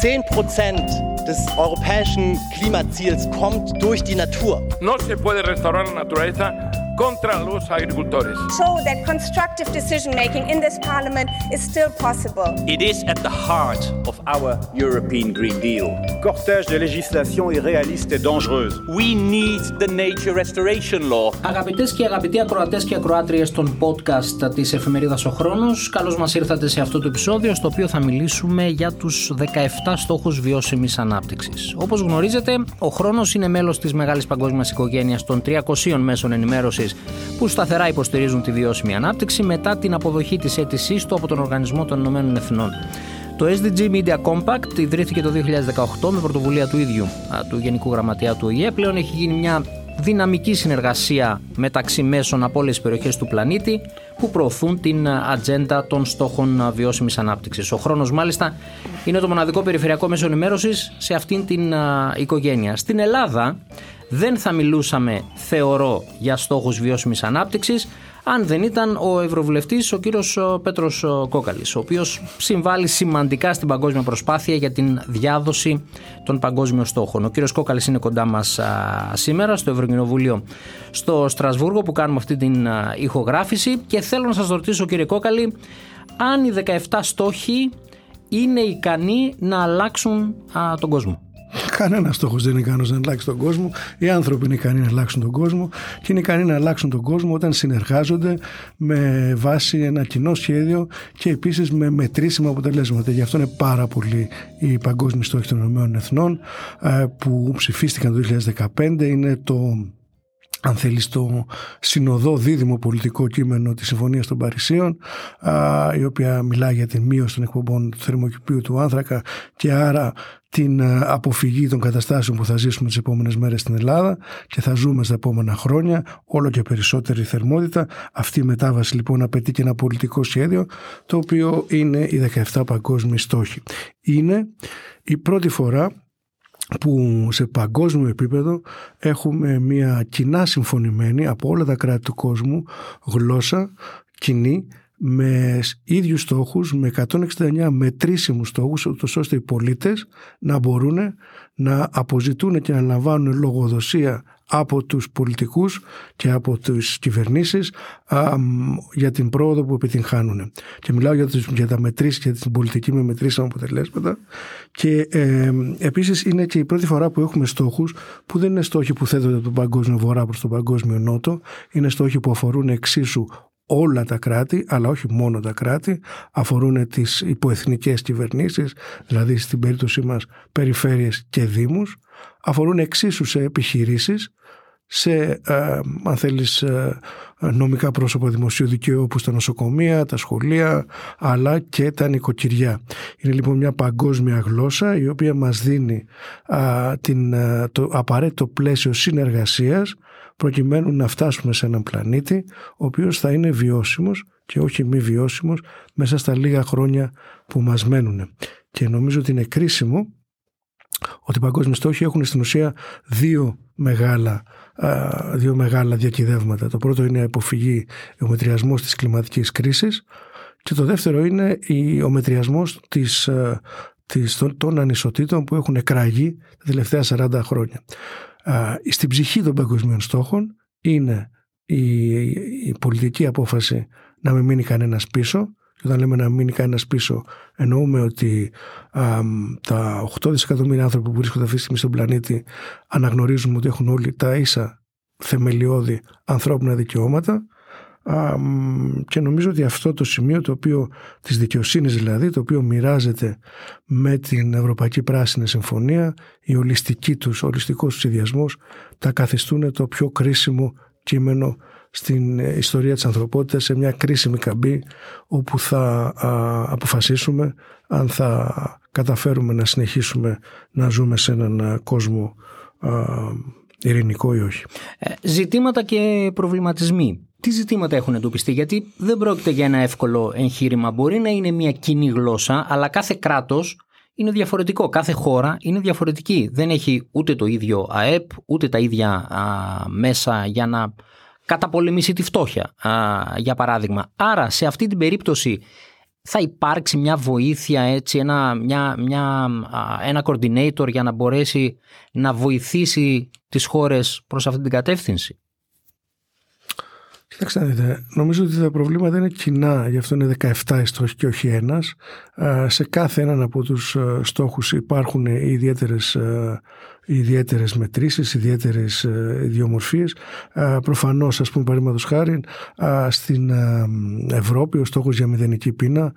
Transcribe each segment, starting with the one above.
10% des europäischen Klimaziels kommt durch die Natur. No se puede restaurar la naturaleza contra los agricultores. Show that constructive decision making in this parliament is still possible. It is at the heart of our European Green Deal. Cortège de législation irréaliste et dangereuse. We need the nature restoration law. Αγαπητές και αγαπητοί ακροατές και ακροάτριες των podcast της εφημερίδας Ο Χρόνος, καλώς μας ήρθατε σε αυτό το επεισόδιο στο οποίο θα μιλήσουμε για τους 17 στόχους βιώσιμης ανάπτυξης. Όπως γνωρίζετε, ο Χρόνος είναι μέλος της μεγάλης παγκόσμιας οικογένειας των 300 μέσων ενημέρωσης που σταθερά υποστηρίζουν τη βιώσιμη ανάπτυξη μετά την αποδοχή της αίτησής του από τον Οργανισμό των Ηνωμένων Εθνών. Το SDG Media Compact ιδρύθηκε το 2018 με πρωτοβουλία του ίδιου του Γενικού Γραμματέα του ΟΗΕ. Πλέον έχει γίνει μια δυναμική συνεργασία μεταξύ μέσων από όλες τις περιοχές του πλανήτη που προωθούν την ατζέντα των στόχων βιώσιμης ανάπτυξης. Ο χρόνος, μάλιστα, είναι το μοναδικό περιφερειακό μέσο ενημέρωσης σε αυτήν την οικογένεια. Στην Ελλάδα, δεν θα μιλούσαμε, θεωρώ, για στόχους βιώσιμης ανάπτυξης αν δεν ήταν ο Ευρωβουλευτής ο κύριος Πέτρος Κόκαλης, ο οποίος συμβάλλει σημαντικά στην παγκόσμια προσπάθεια για την διάδοση των παγκόσμιων στόχων. Ο κύριος Κόκαλης είναι κοντά μας σήμερα στο Ευρωκοινοβούλιο στο Στρασβούργο που κάνουμε αυτή την ηχογράφηση και θέλω να σας ρωτήσω κύριε Κόκαλη αν οι 17 στόχοι είναι ικανοί να αλλάξουν τον κόσμο. Κανένας στόχος δεν είναι ικανός να αλλάξει τον κόσμο. Οι άνθρωποι είναι ικανοί να αλλάξουν τον κόσμο και είναι ικανοί να αλλάξουν τον κόσμο όταν συνεργάζονται με βάση ένα κοινό σχέδιο και επίσης με μετρήσιμα αποτελέσματα. Γι' αυτό είναι πάρα πολύ οι παγκόσμιοι στόχοι των ΗΠΑ ε, που ψηφίστηκαν το 2015. Είναι το αν θέλεις το συνοδό δίδυμο πολιτικό κείμενο της Συμφωνίας των Παρισίων η οποία μιλάει για την μείωση των εκπομπών του θερμοκηπίου του άνθρακα και άρα την αποφυγή των καταστάσεων που θα ζήσουμε τις επόμενες μέρες στην Ελλάδα και θα ζούμε στα επόμενα χρόνια όλο και περισσότερη θερμότητα. Αυτή η μετάβαση λοιπόν απαιτεί και ένα πολιτικό σχέδιο το οποίο είναι οι 17 παγκόσμιοι στόχοι. Είναι η πρώτη φορά που σε παγκόσμιο επίπεδο έχουμε μια κοινά συμφωνημένη από όλα τα κράτη του κόσμου γλώσσα κοινή με ίδιους στόχους, με 169 μετρήσιμους στόχους, ώστε οι πολίτες να μπορούν να αποζητούν και να λαμβάνουν λογοδοσία από τους πολιτικούς και από τις κυβερνήσεις για την πρόοδο που επιτυγχάνουν. Και μιλάω για, τους, για τα μετρήσεις, για την πολιτική με μετρήσιμα αποτελέσματα και ε, επίσης είναι και η πρώτη φορά που έχουμε στόχους που δεν είναι στόχοι που θέτονται από τον παγκόσμιο βορρά προς τον παγκόσμιο νότο, είναι στόχοι που αφορούν εξίσου όλα τα κράτη, αλλά όχι μόνο τα κράτη, αφορούν τις υποεθνικές κυβερνήσεις, δηλαδή στην περίπτωσή μας περιφέρειες και δήμους, αφορούν εξίσου σε επιχειρήσεις, σε ε, αν θέλεις ε, νομικά πρόσωπα δημοσίου δικαίου όπως τα νοσοκομεία, τα σχολεία αλλά και τα νοικοκυριά. Είναι λοιπόν μια παγκόσμια γλώσσα η οποία μας δίνει την, το απαραίτητο πλαίσιο συνεργασίας προκειμένου να φτάσουμε σε έναν πλανήτη ο οποίος θα είναι βιώσιμος και όχι μη βιώσιμος μέσα στα λίγα χρόνια που μας μένουν. Και νομίζω ότι είναι κρίσιμο ότι οι παγκόσμιοι στόχοι έχουν στην ουσία δύο μεγάλα, δύο μεγάλα διακυδεύματα. Το πρώτο είναι η αποφυγή, ο μετριασμός της κλιματικής κρίσης και το δεύτερο είναι ο μετριασμός της, της, των, των ανισοτήτων που έχουν εκραγεί τα τελευταία 40 χρόνια. Στην ψυχή των παγκοσμίων στόχων είναι η, η πολιτική απόφαση να μην μείνει κανένας πίσω και όταν λέμε να μείνει κανένας πίσω, εννοούμε ότι α, τα 8 δισεκατομμύρια άνθρωποι που βρίσκονται αυτή τη στιγμή στον πλανήτη αναγνωρίζουμε ότι έχουν όλοι τα ίσα θεμελιώδη ανθρώπινα δικαιώματα. Α, και νομίζω ότι αυτό το σημείο το οποίο της δικαιοσύνης δηλαδή το οποίο μοιράζεται με την Ευρωπαϊκή Πράσινη Συμφωνία η ολιστική τους, ο ολιστικός τους ιδιασμός τα καθιστούν το πιο κρίσιμο κείμενο στην ιστορία της ανθρωπότητας σε μια κρίσιμη καμπή όπου θα αποφασίσουμε αν θα καταφέρουμε να συνεχίσουμε να ζούμε σε έναν κόσμο ειρηνικό ή όχι. Ε, ζητήματα και προβληματισμοί. Τι ζητήματα έχουν εντοπιστεί, γιατί δεν πρόκειται για ένα εύκολο εγχείρημα. Μπορεί να είναι μια κοινή γλώσσα, αλλά κάθε κράτος είναι διαφορετικό. Κάθε χώρα είναι διαφορετική. Δεν έχει ούτε το ίδιο ΑΕΠ, ούτε τα ίδια μέσα για να καταπολεμήσει τη φτώχεια, για παράδειγμα. Άρα, σε αυτή την περίπτωση θα υπάρξει μια βοήθεια, έτσι, ένα, μια, μια, ένα coordinator για να μπορέσει να βοηθήσει τις χώρες προς αυτή την κατεύθυνση; Κοιτάξτε, δείτε, νομίζω ότι τα προβλήματα είναι κοινά, γι' αυτό είναι 17 στόχοι και όχι ένας. Σε κάθε έναν από τους στόχους υπάρχουν ιδιαίτερες, ιδιαίτερες μετρήσεις, ιδιαίτερες ιδιομορφίες. Προφανώς, ας πούμε, παραδείγματος χάρη, στην Ευρώπη ο στόχος για μηδενική πείνα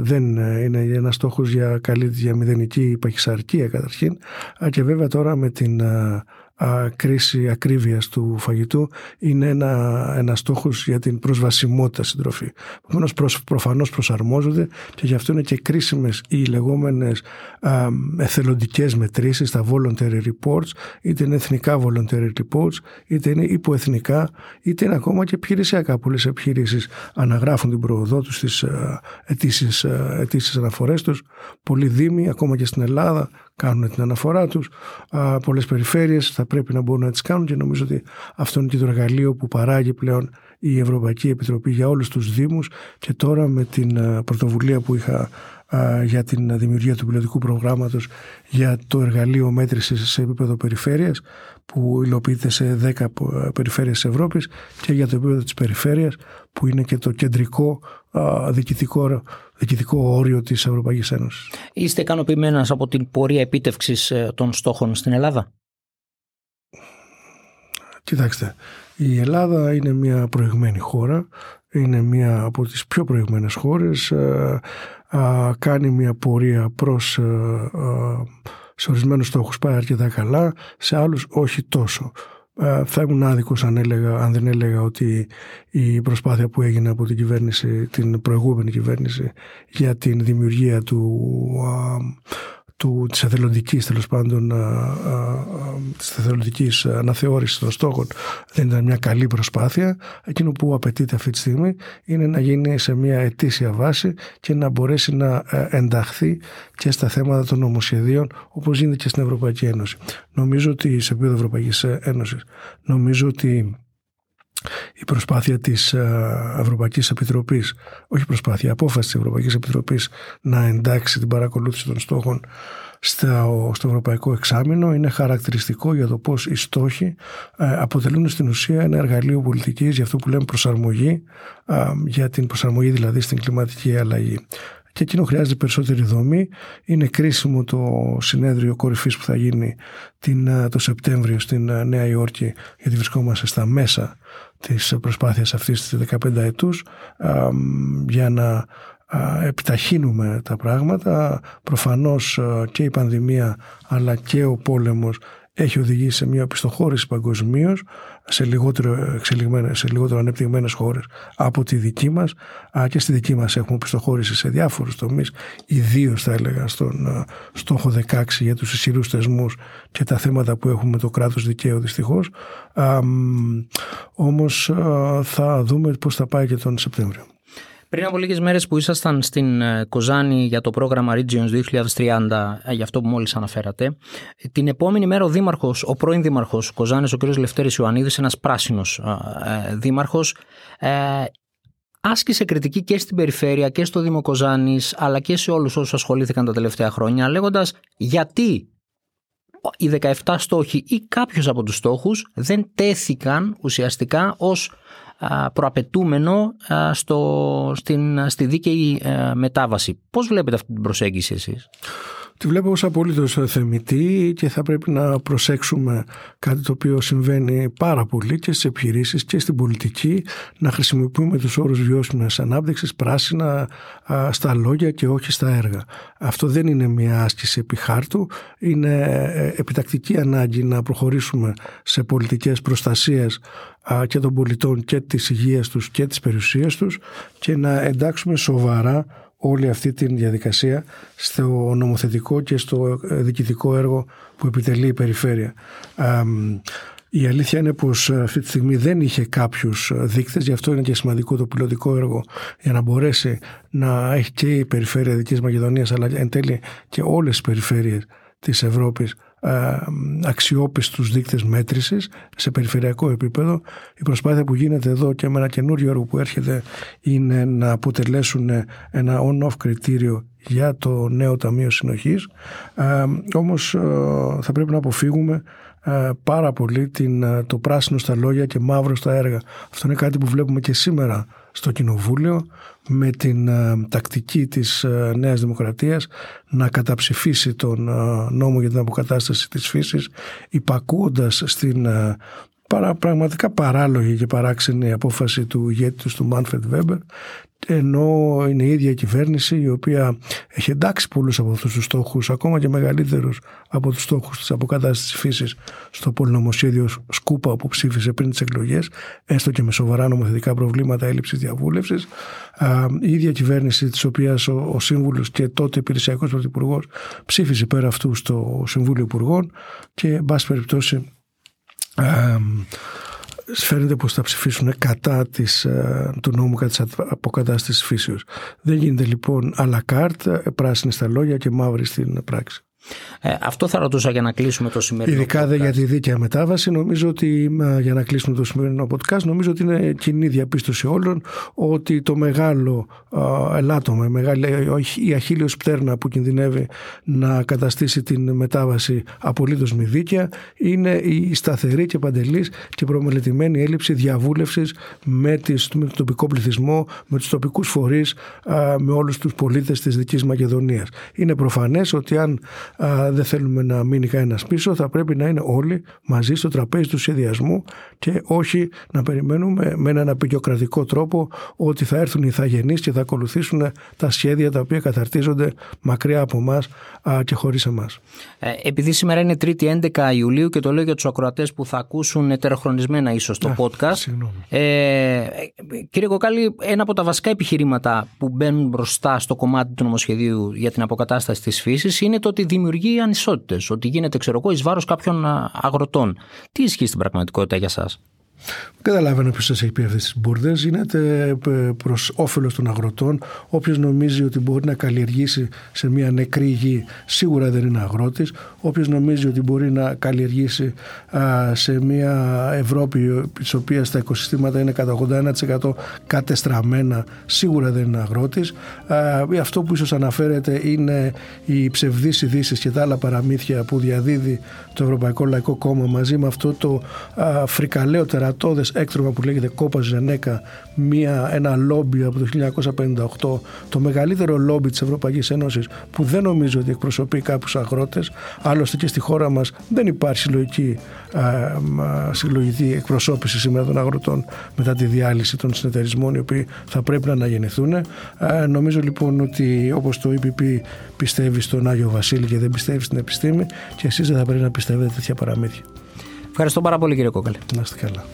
δεν είναι ένας στόχος για καλή για μηδενική παχυσαρκία καταρχήν και βέβαια τώρα με την κρίση ακρίβειας του φαγητού είναι ένα, ένας στόχος για την προσβασιμότητα στην τροφή. Επομένως προσ, προφανώς προσαρμόζονται και γι' αυτό είναι και κρίσιμες οι λεγόμενες α, εθελοντικές μετρήσεις, τα voluntary reports, είτε είναι εθνικά voluntary reports, είτε είναι υποεθνικά, είτε είναι ακόμα και επιχειρησιακά. Πολλές επιχειρήσεις αναγράφουν την προοδό τους στις αιτήσεις, αιτήσεις αναφορές τους. Πολλοί δήμοι, ακόμα και στην Ελλάδα, κάνουν την αναφορά τους. Πολλές περιφέρειες θα πρέπει να μπορούν να τις κάνουν και νομίζω ότι αυτό είναι και το εργαλείο που παράγει πλέον η Ευρωπαϊκή Επιτροπή για όλους τους Δήμους και τώρα με την πρωτοβουλία που είχα για την δημιουργία του πιλωτικού προγράμματος για το εργαλείο μέτρησης σε επίπεδο περιφέρειας που υλοποιείται σε 10 περιφέρειες της Ευρώπης και για το επίπεδο της περιφέρειας που είναι και το κεντρικό διοικητικό, διοικητικό όριο της Ευρωπαϊκής Ένωσης. Είστε ικανοποιημένοι από την πορεία επίτευξης ε, των στόχων στην Ελλάδα; Κοιτάξτε, η Ελλάδα είναι μια προηγμένη χώρα, είναι μια από τις πιο προηγμένες χώρες, ε, κάνει μια πορεία προς ε, σε ορισμένους στόχους πάει αρκετά καλά, σε άλλους όχι τόσο. Ε, θα ήμουν άδικος αν, έλεγα, αν δεν έλεγα ότι η προσπάθεια που έγινε από την κυβέρνηση, την προηγούμενη κυβέρνηση για την δημιουργία του του, της εθελοντικής τέλος πάντων της εθελοντικής αναθεώρησης των στόχων δεν ήταν μια καλή προσπάθεια. Εκείνο που απαιτείται αυτή τη στιγμή είναι να γίνει σε μια ετήσια βάση και να μπορέσει να ε, ενταχθεί και στα θέματα των νομοσχεδίων όπως γίνεται και στην Ευρωπαϊκή Ένωση. Νομίζω ότι σε επίπεδο Ευρωπαϊκής Ένωσης νομίζω ότι η προσπάθεια της ε, Ευρωπαϊκής Επιτροπής, όχι προσπάθεια, η απόφαση της Ευρωπαϊκής Επιτροπής να εντάξει την παρακολούθηση των στόχων στο, στο Ευρωπαϊκό Εξάμεινο είναι χαρακτηριστικό για το πώς οι στόχοι ε, αποτελούν στην ουσία ένα εργαλείο πολιτικής για αυτό που λέμε προσαρμογή, ε, για την προσαρμογή δηλαδή στην κλιματική αλλαγή και εκείνο χρειάζεται περισσότερη δομή. Είναι κρίσιμο το συνέδριο κορυφής που θα γίνει την, το Σεπτέμβριο στην Νέα Υόρκη γιατί βρισκόμαστε στα μέσα της προσπάθειας αυτής της 15 ετούς για να επιταχύνουμε τα πράγματα. Προφανώς και η πανδημία αλλά και ο πόλεμος έχει οδηγήσει σε μια οπισθοχώρηση παγκοσμίως σε λιγότερο, εξελιγμένες, σε λιγότερο ανεπτυγμένες χώρες από τη δική μας και στη δική μας έχουμε οπισθοχώρηση σε διάφορους τομείς ιδίως θα έλεγα στον στόχο 16 για τους ισχυρούς θεσμούς και τα θέματα που έχουμε το κράτος δικαίου δυστυχώς όμως θα δούμε πώς θα πάει και τον Σεπτέμβριο. Πριν από λίγες μέρες που ήσασταν στην ε, Κοζάνη για το πρόγραμμα Regions 2030, ε, για αυτό που μόλις αναφέρατε, την επόμενη μέρα ο δήμαρχος, ο πρώην δήμαρχος Κοζάνης, ο κ. Λευτέρης Ιωαννίδης, ένας πράσινος ε, δήμαρχος, άσκησε κριτική και στην περιφέρεια και στο Δήμο Κοζάνης, αλλά και σε όλους όσους ασχολήθηκαν τα τελευταία χρόνια, λέγοντας γιατί οι 17 στόχοι ή κάποιος από τους στόχους δεν τέθηκαν ουσιαστικά ως προαπαιτούμενο στο, στην, στη δίκαιη μετάβαση. Πώς βλέπετε αυτή την προσέγγιση εσείς; Τη βλέπω ως απολύτως θεμητή και θα πρέπει να προσέξουμε κάτι το οποίο συμβαίνει πάρα πολύ και στις επιχειρήσεις και στην πολιτική να χρησιμοποιούμε τους όρους βιώσιμης ανάπτυξης πράσινα στα λόγια και όχι στα έργα. Αυτό δεν είναι μια άσκηση επί χάρτου, είναι ε, επιτακτική ανάγκη να προχωρήσουμε σε πολιτικές προστασίες και των πολιτών και της υγείας τους και της περιουσίας τους και να εντάξουμε σοβαρά όλη αυτή τη διαδικασία στο νομοθετικό και στο διοικητικό έργο που επιτελεί η περιφέρεια. Η αλήθεια είναι πως αυτή τη στιγμή δεν είχε κάποιους δείκτες, γι' αυτό είναι και σημαντικό το πιλωτικό έργο για να μπορέσει να έχει και η περιφέρεια Δικής Μακεδονίας αλλά εν τέλει και όλες τις περιφέρειες της Ευρώπης αξιόπιστους δείκτες μέτρησης σε περιφερειακό επίπεδο. Η προσπάθεια που γίνεται εδώ και με ένα καινούριο έργο που έρχεται είναι να αποτελέσουν ένα on-off κριτήριο για το νέο Ταμείο Συνοχής. Ε, όμως ε, θα πρέπει να αποφύγουμε ε, πάρα πολύ την, ε, το πράσινο στα λόγια και μαύρο στα έργα. Αυτό είναι κάτι που βλέπουμε και σήμερα στο Κοινοβούλιο με την ε, τακτική της ε, Νέας Δημοκρατίας να καταψηφίσει τον νόμο για την αποκατάσταση της φύσης υπακούοντας στην παρα, πραγματικά παράλογη και παράξενη απόφαση του ηγέτη τους Μάνφρεντ Βέμπερ ενώ είναι η ίδια κυβέρνηση η οποία έχει εντάξει πολλούς από αυτούς τους στόχους ακόμα και μεγαλύτερους από τους στόχους της αποκατάστασης της φύσης στο πολυνομοσχέδιο Σκούπα που ψήφισε πριν τις εκλογές έστω και με σοβαρά νομοθετικά προβλήματα έλλειψης διαβούλευσης. Η ίδια κυβέρνηση της οποίας ο, ο σύμβουλος και τότε υπηρεσιακός πρωθυπουργός ψήφισε πέρα αυτού στο Συμβούλιο Υπουργών και εν πάση περιπτώσει φαίνεται πως θα ψηφίσουν κατά της, ε, του νόμου κατά της αποκατάστασης φύσεως. Δεν γίνεται λοιπόν à la carte, πράσινη στα λόγια και μαύρη στην πράξη. Ε, αυτό θα ρωτούσα για να κλείσουμε το σημερινό Ειδικά δε για τη δίκαια μετάβαση, νομίζω ότι για να κλείσουμε το σημερινό podcast, νομίζω ότι είναι κοινή διαπίστωση όλων ότι το μεγάλο ελάττωμα, η, μεγάλη, η αχίλιος πτέρνα που κινδυνεύει να καταστήσει την μετάβαση απολύτως μη δίκαια είναι η σταθερή και παντελής και προμελετημένη έλλειψη διαβούλευσης με, τις, με τον τοπικό πληθυσμό, με τους τοπικούς φορείς, με όλους τους πολίτες της δικής Μακεδονίας. Είναι προφανές ότι αν δεν θέλουμε να μείνει κανένας πίσω, θα πρέπει να είναι όλοι μαζί στο τραπέζι του σχεδιασμού και όχι να περιμένουμε με έναν απεικιοκρατικό τρόπο ότι θα έρθουν οι ηθαγενείς και θα ακολουθήσουν τα σχέδια τα οποία καταρτίζονται μακριά από εμάς και χωρίς εμάς. Ε, επειδή σήμερα είναι 3η 11 Ιουλίου και το λέω για τους ακροατές που θα ακούσουν ετεροχρονισμένα ίσως το podcast. Ε, κύριε Κοκάλη, ένα από τα βασικά επιχειρήματα που μπαίνουν μπροστά στο κομμάτι του νομοσχεδίου για την αποκατάσταση της φύσης είναι το ότι δημιουργεί ανισότητες, ότι γίνεται, ξέρω εγώ, εις βάρος κάποιων αγροτών. Τι ισχύει στην πραγματικότητα για σας; Καταλαβαίνω ποιος σας έχει πει αυτές τις μπουρδες. Είναι προς όφελος των αγροτών. Όποιος νομίζει ότι μπορεί να καλλιεργήσει σε μια νεκρή γη, σίγουρα δεν είναι αγρότης. Όποιος νομίζει ότι μπορεί να καλλιεργήσει σε μια Ευρώπη, της οποίας τα οικοσυστήματα είναι κατά 81% κατεστραμμένα, σίγουρα δεν είναι αγρότης. Αυτό που ίσως αναφέρεται είναι οι ψευδεί ειδήσεις και τα άλλα παραμύθια που διαδίδει το Ευρωπαϊκό Λαϊκό Κόμμα μαζί με αυτό το φρικαλαίο τερατώδες έκτρωμα που λέγεται Κόπα Ζενέκα, μια, ένα λόμπι από το 1958, το μεγαλύτερο λόμπι της Ευρωπαϊκής Ένωσης, που δεν νομίζω ότι εκπροσωπεί κάποιους αγρότες. Άλλωστε και στη χώρα μας δεν υπάρχει συλλογική, συλλογική εκπροσώπηση σήμερα των αγροτών μετά τη διάλυση των συνεταιρισμών, οι οποίοι θα πρέπει να αναγεννηθούν. νομίζω λοιπόν ότι όπως το EPP πιστεύει στον Άγιο Βασίλη και δεν πιστεύει στην επιστήμη, και εσείς δεν θα πρέπει να πιστεύετε τέτοια παραμύθια. Ευχαριστώ πάρα πολύ κύριε Κόκαλη. Να είστε καλά.